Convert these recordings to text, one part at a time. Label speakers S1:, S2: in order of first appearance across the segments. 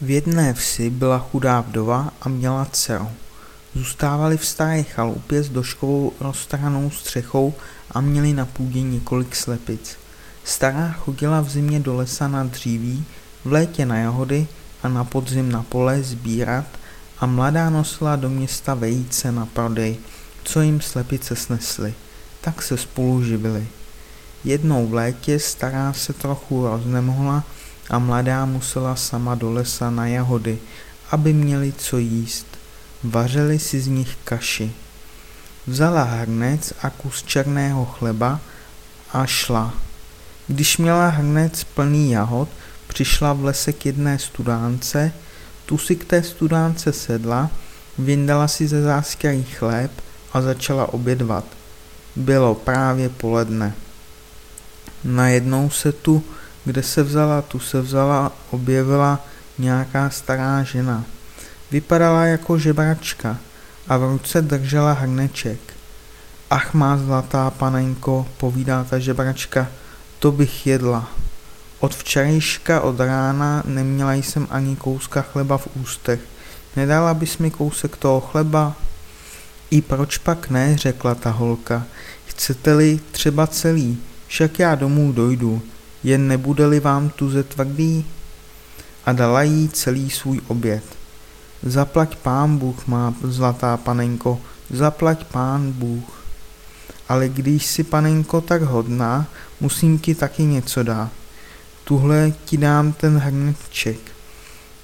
S1: V jedné vsi byla chudá vdova a měla dceru. Zůstávali v staré chalupě s doškovou roztrhanou střechou a měli na půdě několik slepic. Stará chodila v zimě do lesa na dříví, v létě na jahody a na podzim na pole sbírat a mladá nosila do města vejce na prodej, co jim slepice snesly. Tak se spolu živili. Jednou v létě stará se trochu roznemohla a mladá musela sama do lesa na jahody, aby měli co jíst. Vařili si z nich kaši. Vzala hrnec a kus černého chleba a šla. Když měla hrnec plný jahod, přišla v lese k jedné studánce, tu si k té studánce sedla, vyndala si ze záskarý chléb a začala obědvat. Bylo právě poledne. Najednou se tu kde se vzala, tu se vzala, objevila nějaká stará žena. Vypadala jako žebračka a v ruce držela hrneček. Ach má zlatá panenko, povídá ta žebračka, to bych jedla. Od včerejška od rána neměla jsem ani kouska chleba v ústech. Nedala bys mi kousek toho chleba? I proč pak ne, řekla ta holka. Chcete-li třeba celý, však já domů dojdu jen nebude-li vám tuze tvrdý? A dala jí celý svůj oběd. Zaplať pán Bůh, má zlatá panenko, zaplať pán Bůh. Ale když si panenko tak hodná, musím ti taky něco dát. Tuhle ti dám ten hrneček.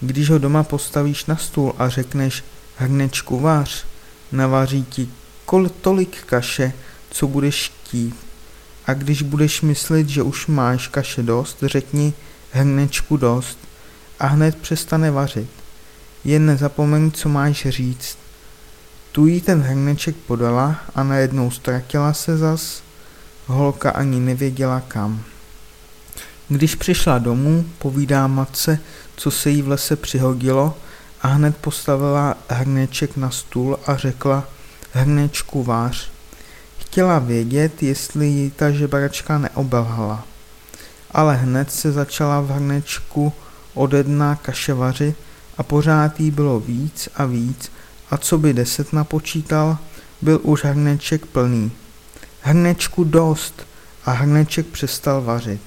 S1: Když ho doma postavíš na stůl a řekneš hrnečku vař, navaří ti kol tolik kaše, co budeš chtít a když budeš myslet, že už máš kaše dost, řekni hrnečku dost a hned přestane vařit. Jen nezapomeň, co máš říct. Tu jí ten hrneček podala a najednou ztratila se zas, holka ani nevěděla kam. Když přišla domů, povídá matce, co se jí v lese přihodilo a hned postavila hrneček na stůl a řekla hrnečku vář. Chtěla vědět, jestli ji ta žebračka neobelhala. Ale hned se začala v hrnečku ode dna kaše vařit a pořád jí bylo víc a víc a co by deset napočítal, byl už hrneček plný. Hrnečku dost a hrneček přestal vařit.